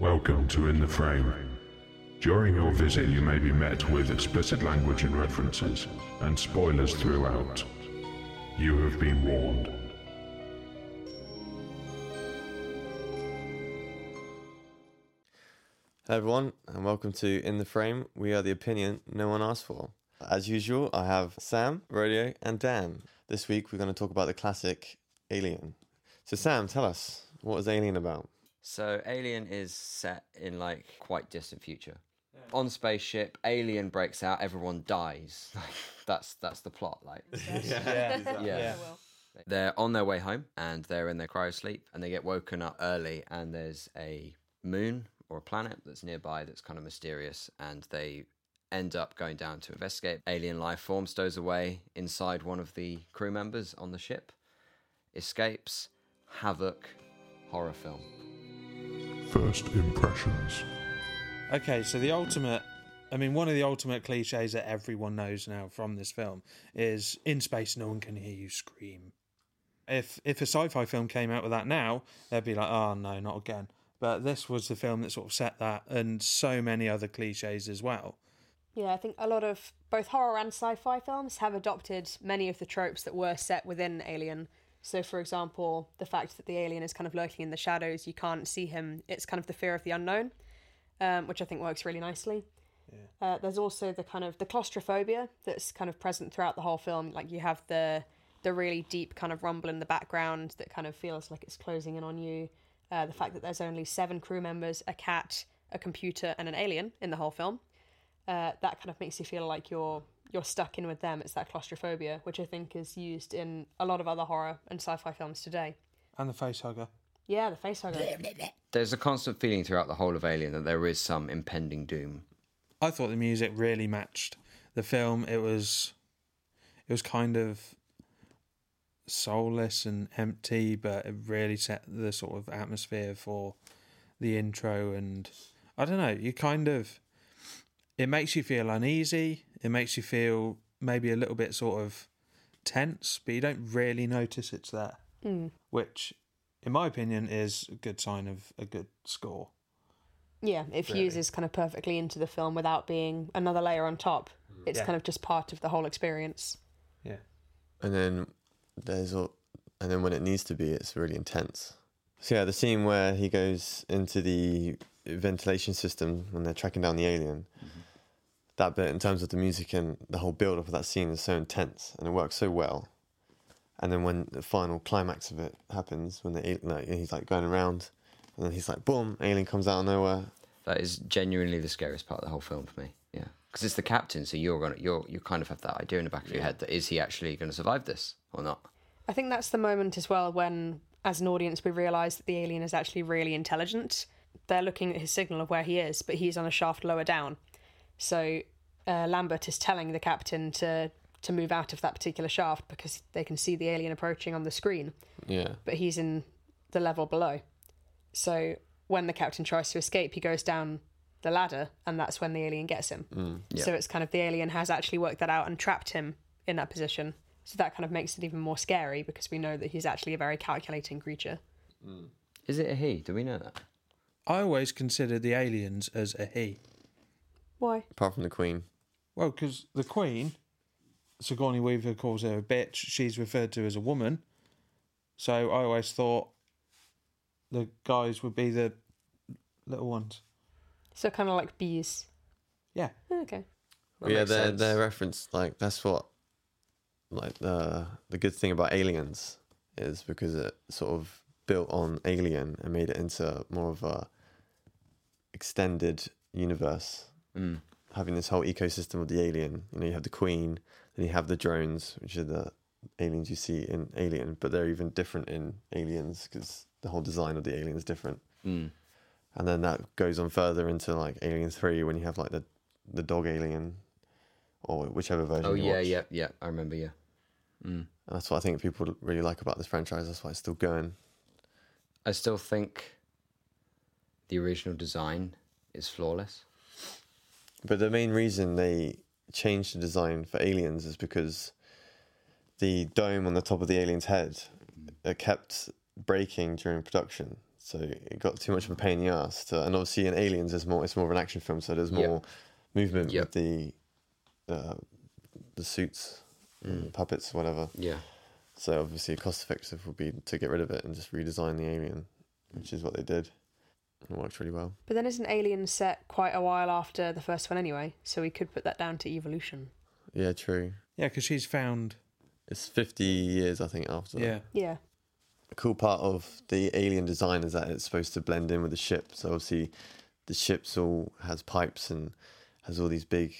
Welcome to In the Frame. During your visit, you may be met with explicit language and references, and spoilers throughout. You have been warned. Hello, everyone, and welcome to In the Frame. We are the opinion no one asked for. As usual, I have Sam, Rodeo, and Dan. This week, we're going to talk about the classic Alien. So, Sam, tell us what is Alien about? So Alien is set in like quite distant future. On spaceship, alien breaks out, everyone dies. Like that's that's the plot. Like Yeah. yeah. They're on their way home and they're in their cryosleep and they get woken up early and there's a moon or a planet that's nearby that's kind of mysterious and they end up going down to investigate. Alien life form stows away inside one of the crew members on the ship, escapes, havoc, horror film. First impressions. Okay, so the ultimate, I mean, one of the ultimate cliches that everyone knows now from this film is in space, no one can hear you scream. If if a sci-fi film came out with that now, they'd be like, oh no, not again. But this was the film that sort of set that, and so many other cliches as well. Yeah, I think a lot of both horror and sci fi films have adopted many of the tropes that were set within Alien. So, for example, the fact that the alien is kind of lurking in the shadows, you can't see him, it's kind of the fear of the unknown, um, which I think works really nicely. Uh, there's also the kind of the claustrophobia that's kind of present throughout the whole film. Like you have the the really deep kind of rumble in the background that kind of feels like it's closing in on you. Uh, the fact that there's only seven crew members, a cat, a computer, and an alien in the whole film uh, that kind of makes you feel like you're you're stuck in with them. It's that claustrophobia, which I think is used in a lot of other horror and sci-fi films today. And the face hugger. Yeah, the face hugger. There's a constant feeling throughout the whole of Alien that there is some impending doom. I thought the music really matched the film. It was, it was kind of soulless and empty, but it really set the sort of atmosphere for the intro. And I don't know, you kind of, it makes you feel uneasy. It makes you feel maybe a little bit sort of tense, but you don't really notice it's there. Hmm. Which, in my opinion, is a good sign of a good score. Yeah, it fuses kind of perfectly into the film without being another layer on top. Hmm. It's Yeah. kind of just part of the whole experience. Yeah. And then there's all, and then when it needs to be, it's really intense. So yeah, the scene where he goes into the ventilation system when they're tracking down the alien. Mm-hmm. That bit, in terms of the music and the whole build up of that scene, is so intense and it works so well. And then when the final climax of it happens, when the al- like, he's like going around, and then he's like, boom, alien comes out of nowhere. That is genuinely the scariest part of the whole film for me. Yeah, because it's the captain, so you're gonna you're you kind of have that idea in the back of your head that is he actually going to survive this or not? I think that's the moment as well when, as an audience, we realise that the alien is actually really intelligent. They're looking at his signal of where he is, but he's on a shaft lower down. So uh, Lambert is telling the captain to to move out of that particular shaft because they can see the alien approaching on the screen, Yeah. but he's in the level below. So when the captain tries to escape, he goes down the ladder, and that's when the alien gets him. yeah. So it's kind of the alien has actually worked that out and trapped him in that position. So that kind of makes it even more scary because we know that he's actually a very calculating creature. Is it a he? Do we know that? I always considered the aliens as a he. Why? Apart from the Queen. Well, because the Queen, Sigourney Weaver calls her a bitch. She's referred to as a woman. So I always thought the guys would be the little ones. So kind of like bees. Yeah. Oh, okay. That yeah, makes their sense. their reference like that's what like the the good thing about Aliens is because it sort of built on Alien and made it into more of a extended universe. Mm. Having this whole ecosystem of the alien, you know, you have the Queen, then you have the drones, which are the aliens you see in Alien, but they're even different in Aliens because the whole design of the alien is different. Mm. And then that goes on further into like Alien Three when you have like the the dog alien, or whichever version. Oh yeah, watch. yeah, yeah. I remember. Yeah. Mm. And that's what I think people really like about this franchise. That's why it's still going. I still think the original design is flawless. But the main reason they changed the design for aliens is because the dome on the top of the alien's head it kept breaking during production. so it got too much of a pain in the ass. To, and obviously, in Aliens, there's more. It's more of an action film, so there's Yep. more movement Yep. with the uh, the suits, and the puppets, whatever. Yeah. So obviously, cost effective would be to get rid of it and just redesign the alien, which is what they did. It worked really well. But then isn't Alien set quite a while after the first one anyway? So we could put that down to evolution. Yeah, true. Yeah, because she's found. It's 50 years, I think, after. that. Yeah. Yeah. a cool part of the alien design is that it's supposed to blend in with the ship. So obviously, the ship's all has pipes and has all these big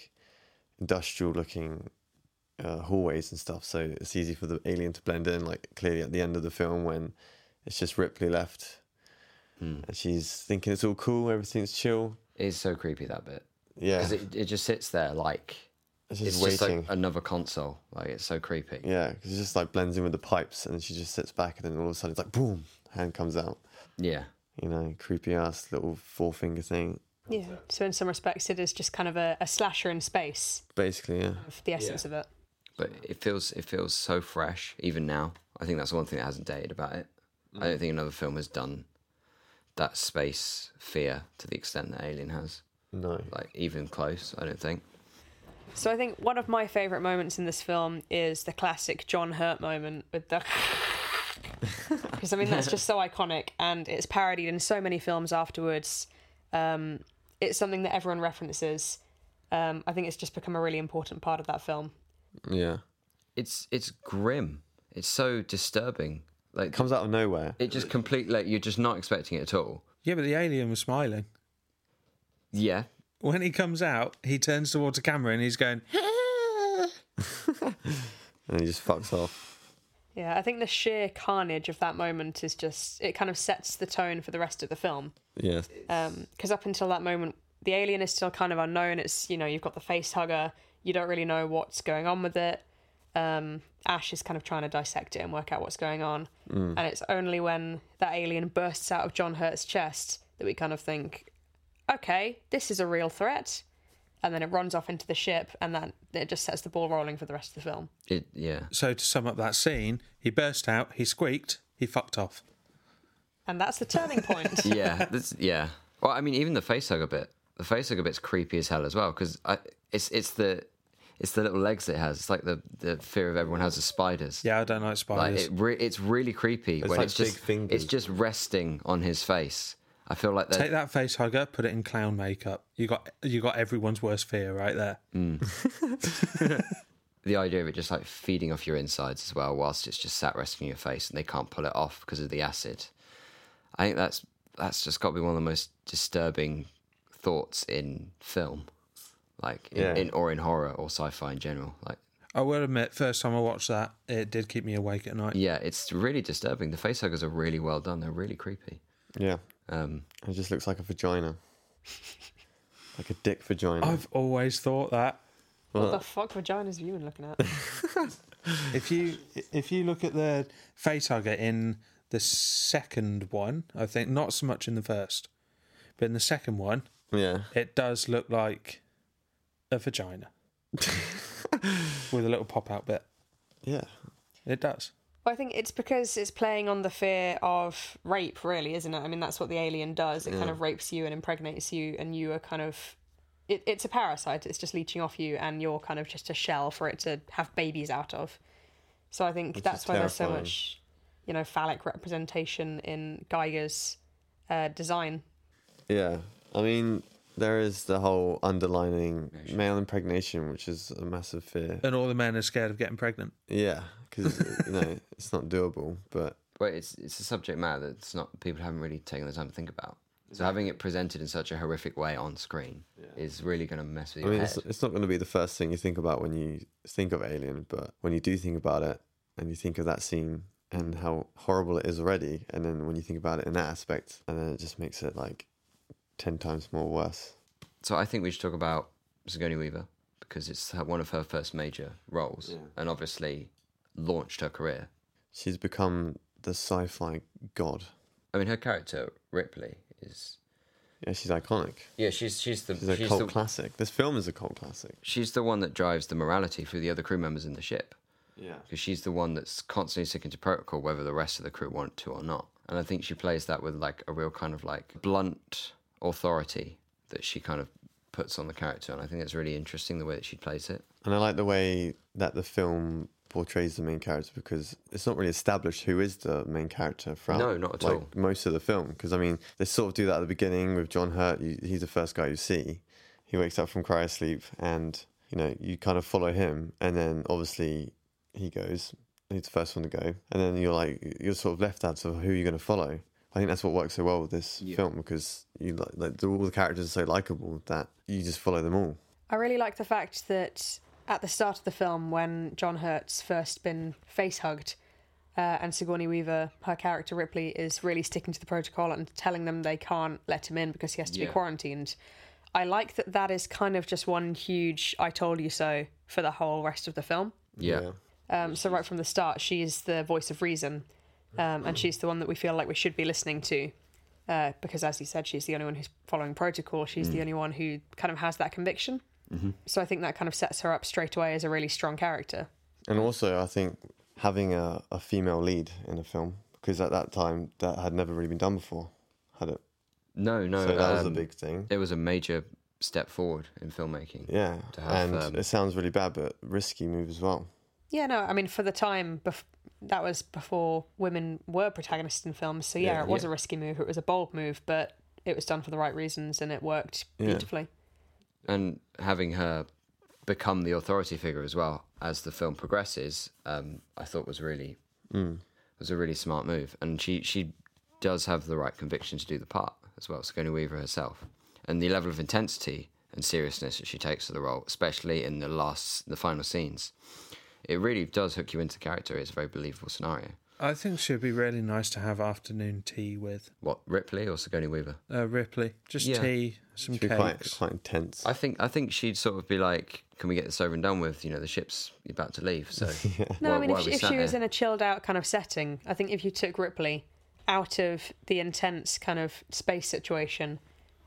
industrial-looking uh, hallways and stuff. So it's easy for the alien to blend in. Like clearly at the end of the film when it's just Ripley left, Hmm. and she's thinking it's all cool, everything's chill. It's so creepy that bit. Yeah, Because it, it just sits there like it's it's just just like another console. Like it's so creepy. yeah, 'cause it just like blends in with the pipes, and then she just sits back, and then all of a sudden it's like boom, hand comes out. Yeah. You know, creepy ass little forefinger thing. Yeah. So in some respects, it is just kind of a, a slasher in space Basically, yeah. of the essence of it. But it feels it feels so fresh even now. I think that's one thing that hasn't dated about it. I don't think another film has done that space fear to the extent that Alien has. No. Like even close, I don't think. So I think one of my favourite moments in this film is the classic John Hurt moment with the. Because I mean that's just so iconic, and it's parodied in so many films afterwards. Um, it's something that everyone references. Um, I think it's just become a really important part of that film. Yeah. It's it's grim. It's so disturbing. Like Comes out of nowhere. it just completely like you're just not expecting it at all. Yeah, but the alien was smiling. Yeah. When he comes out, he turns towards the camera and he's going, And he just fucks off. Yeah, I think the sheer carnage of that moment is just it kind of sets the tone for the rest of the film. Yeah. Um, because up until that moment, the alien is still kind of unknown. It's you know you've got the face hugger, you don't really know what's going on with it. Um, Ash is kind of trying to dissect it and work out what's going on, and it's only when that alien bursts out of John Hurt's chest that we kind of think, okay, this is a real threat, and then it runs off into the ship, and then it just sets the ball rolling for the rest of the film. It yeah. So to sum up that scene, he burst out, he squeaked, he fucked off. And that's the turning point. yeah, this, yeah. Well, I mean, even the facehugger bit, the facehugger bit's creepy as hell as well because it's it's the it's the little legs it has. It's like the the fear of everyone has of spiders. Yeah, I don't like Like spiders. it, re- it's really creepy when like it's just big fingers. it's just resting on his face. I feel like Take that. that face hugger, put it in clown makeup. You got you got everyone's worst fear right there. Mm. The idea of it just like feeding off your insides as well, whilst it's just sat resting on your face and they can't pull it off because of the acid. I think that's that's just got to be one of the most disturbing thoughts in film, like in, Yeah. in or in horror or sci-fi in general. Like I will admit, first time I watched that, it did keep me awake at night. Yeah, it's really disturbing. The facehuggers are really well done. They're really creepy. Yeah. Um, It just looks like a vagina. like a dick vagina. I've always thought that. what the fuck vaginas have you been looking at? If you if you look at the face hugger in the second one, I think not so much in the first, but in the second one, yeah. it does look like a vagina with a little pop out bit. Yeah. It does. Well, I think it's because it's playing on the fear of rape, really, isn't it? I mean, that's what the alien does. It kind of rapes you and impregnates you, and you are kind of. It, it's a parasite. It's just leeching off you, and you're kind of just a shell for it to have babies out of. So I think Which that's is why there's so much, you know, phallic representation in Giger's uh, design. Yeah. I mean, there is the whole underlining male impregnation, which is a massive fear. And all the men are scared of getting pregnant. Yeah. Because, you know, it's not doable, but but it's it's a subject matter that's not people haven't really taken the time to think about. So having it presented in such a horrific way on screen is really going to mess with I your mean, head. it's, it's not going to be the first thing you think about when you think of Alien, but when you do think about it and you think of that scene and how horrible it is already, and then when you think about it in that aspect, and then it just makes it like 10 times more worse. So I think we should talk about Sigourney Weaver because it's her, one of her first major roles, and obviously launched her career. She's become the sci fi god. I mean, her character Ripley is Yeah, she's iconic. yeah, she's she's the She's a she's cult the, classic. This film is a cult classic. she's the one that drives the morality for the other crew members in the ship. Yeah. because she's the one that's constantly sticking to protocol, whether the rest of the crew want to or not. and I think she plays that with like a real kind of like blunt authority that she kind of puts on the character, and I think it's really interesting the way that she plays it. And I like the way that the film portrays the main character because it's not really established who is the main character from. No, not at like, all. Most of the film, because I mean, they sort of do that at the beginning with John Hurt. You, he's the first guy you see. He wakes up from cryosleep, and you know you kind of follow him, and then obviously he goes. He's the first one to go, and then you're like you're sort of left out of who you're going to follow. I think that's what works so well with this Yeah. film because you like, like all the characters are so likable that you just follow them all. I really like the fact that at the start of the film, when John Hurt's first been face hugged, uh, and Sigourney Weaver, her character Ripley, is really sticking to the protocol and telling them they can't let him in because he has to Yeah. be quarantined. I like that that is kind of just one huge I told you so for the whole rest of the film. Yeah. Um, so right from the start, she's the voice of reason, um, and she's the one that we feel like we should be listening to, uh, because as you said, she's the only one who's following protocol. She's the only one who kind of has that conviction. So I think that kind of sets her up straight away as a really strong character. And also, I think having a, a female lead in a film because at that time that had never really been done before, had it? No, no. so that was a um, big thing. It was a major step forward in filmmaking. Yeah, to have, and um, it sounds really bad, but risky move as well. Yeah, no, I mean for the time, bef- that was before women were protagonists in films. So yeah, Yeah. it was Yeah. a risky move. It was a bold move, but it was done for the right reasons and it worked Yeah. beautifully. and having her become the authority figure as well as the film progresses, um, I thought was really was a really smart move. And she she does have the right conviction to do the part as well. Sigourney Weaver herself, and the level of intensity and seriousness that she takes to the role, especially in the last the final scenes, it really does hook you into character. It's a very believable scenario. I think she'd be really nice to have afternoon tea with What Ripley or Sigourney Weaver? uh, Ripley. Just Yeah. tea, some It'd be quite cakes. quite intense. I think I think she'd sort of be like, "Can we get this over and done with? You know, the ship's about to leave, so No, why- I mean, why if, she- we if she was in a chilled out kind of setting, I think if you took Ripley out of the intense kind of space situation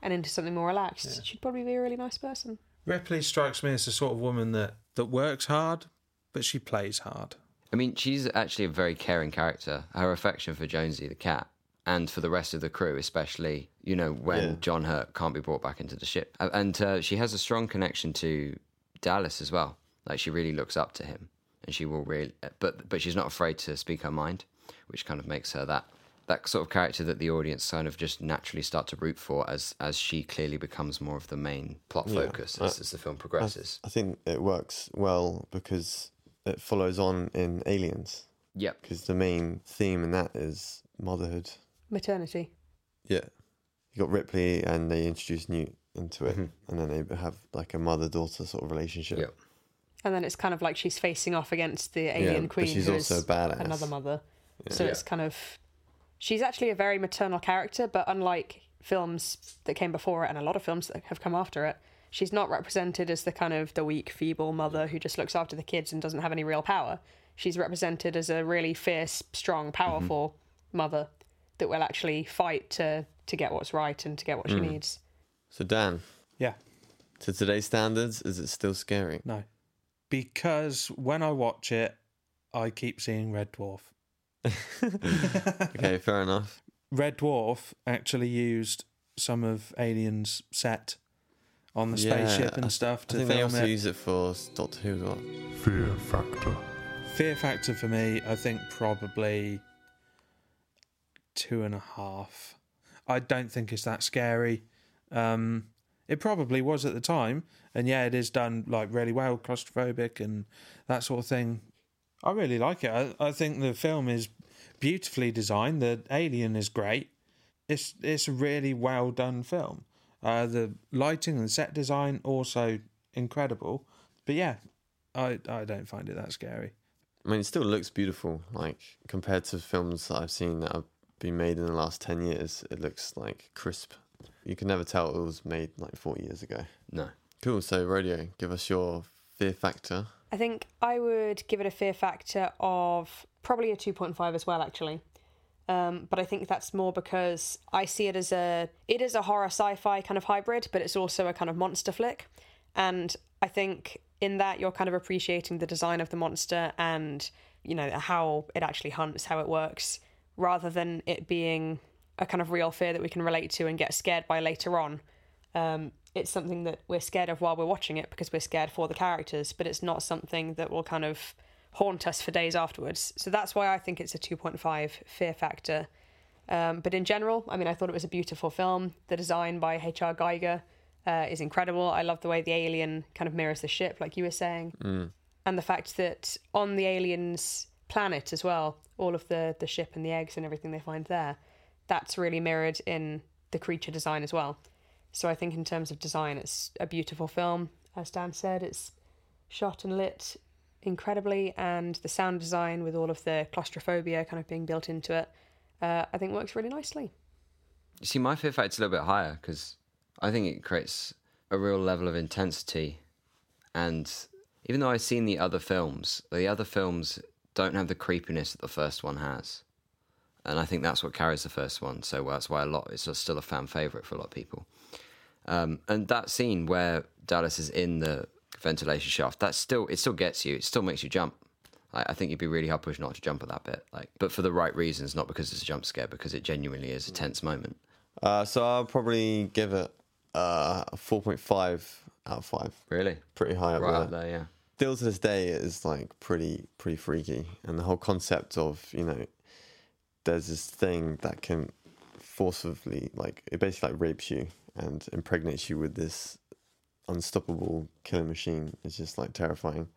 and into something more relaxed, she'd probably be a really nice person. Ripley strikes me as the sort of woman that, that works hard, but she plays hard. I mean, she's actually a very caring character. Her affection for Jonesy the cat and for the rest of the crew, especially, you know, when Yeah. John Hurt can't be brought back into the ship. Uh, And uh, she has a strong connection to Dallas as well. Like, she really looks up to him and she will really, but, but she's not afraid to speak her mind, which kind of makes her that. That sort of character that the audience kind of just naturally start to root for as as she clearly becomes more of the main plot Yeah. focus as, I- as the film I, progresses. I think it works well because it follows on in Aliens Yep. because the main theme in that is motherhood. Maternity. Yeah, you got Ripley and they introduce Newt into it, Mhm. and then they have like a mother daughter sort of relationship. Yep. And then it's kind of like she's facing off against the alien but queen, she's also a badass. another mother. So Yeah. it's kind of she's actually a very maternal character, but unlike films that came before it and a lot of films that have come after it, she's not represented as the kind of the weak, feeble mother who just looks after the kids and doesn't have any real power. She's represented as a really fierce, strong, mm-hmm. powerful mother that will actually fight to to get what's right and to get what she mm. needs. So Dan, Yeah, to today's standards, is it still scary? no. Because when I watch it, I keep seeing Red Dwarf. okay, fair enough. Red Dwarf actually used some of Alien's set on the Yeah, spaceship I- and stuff I to think they also it. use it for Doctor Who as well. Fear factor. Fear factor for me, I think probably two and a half. I don't think it's that scary. Um, it probably was at the time, and yeah, it is done like really well, claustrophobic and that sort of thing. I really like it. I, I think the film is beautifully designed. The alien is great. It's it's a really well done film. Uh, the lighting and set design also incredible. But yeah, I I don't find it that scary. I mean, it still looks beautiful. Like compared to films that I've seen that have been made in the last ten years, it looks like crisp. You can never tell it was made like forty years ago. No. Cool. So, Rodeo, give us your fear factor. I think I would give it a fear factor of probably a 2.5 as well, actually. Um, but I think that's more because I see it as a it is a horror sci-fi kind of hybrid, but it's also a kind of monster flick, and I think in that you're kind of appreciating the design of the monster and you know how it actually hunts, how it works. rather than it being a kind of real fear that we can relate to and get scared by later on. Um, it's something that we're scared of while we're watching it because we're scared for the characters, but it's not something that will kind of haunt us for days afterwards. So that's why I think it's a 2.5 fear factor. Um, but in general, I mean, I thought it was a beautiful film. The design by H.R. Giger uh, is incredible. I love the way the alien kind of mirrors the ship, like you were saying, Mm. and the fact that on the alien's planet as well, all of the the ship and the eggs and everything they find there, that's really mirrored in the creature design as well. So I think in terms of design, it's a beautiful film. As Dan said, it's shot and lit incredibly, and the sound design with all of the claustrophobia kind of being built into it, uh, I think works really nicely. You see, my fear factor's a little bit higher because I think it creates a real level of intensity. And even though I've seen the other films, the other films don't have the creepiness that the first one has. And I think that's what carries the first one so well. That's why a lot it's still a fan favorite for a lot of people. Um, and that scene where Dallas is in the ventilation shaft, that still it still gets you. It still makes you jump. I, I think you'd be really hard pushed not to jump at that bit, like, but for the right reasons, not because it's a jump scare, because it genuinely is a tense moment. Uh, so I'll probably give it uh, a 4.5 out of 5. Really, Pretty high up right there. up there, yeah. Still to this day, it is like pretty, pretty freaky. And the whole concept of, you know, there's this thing that can forcibly, like, it basically like rapes you and impregnates you with this unstoppable killing machine. is just like terrifying.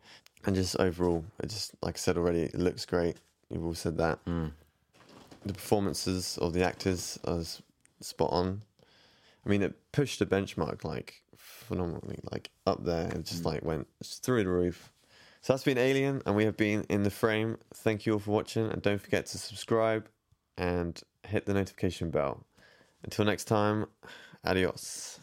And just overall, it just, like I said already, it looks great. You've all said that. Mm. the performances of the actors are spot on. I mean, it pushed the benchmark like phenomenally, like up there. It just like went through the roof. So that's been Alien, and we have been in the frame. Thank you all for watching, and don't forget to subscribe and hit the notification bell. Until next time, adios.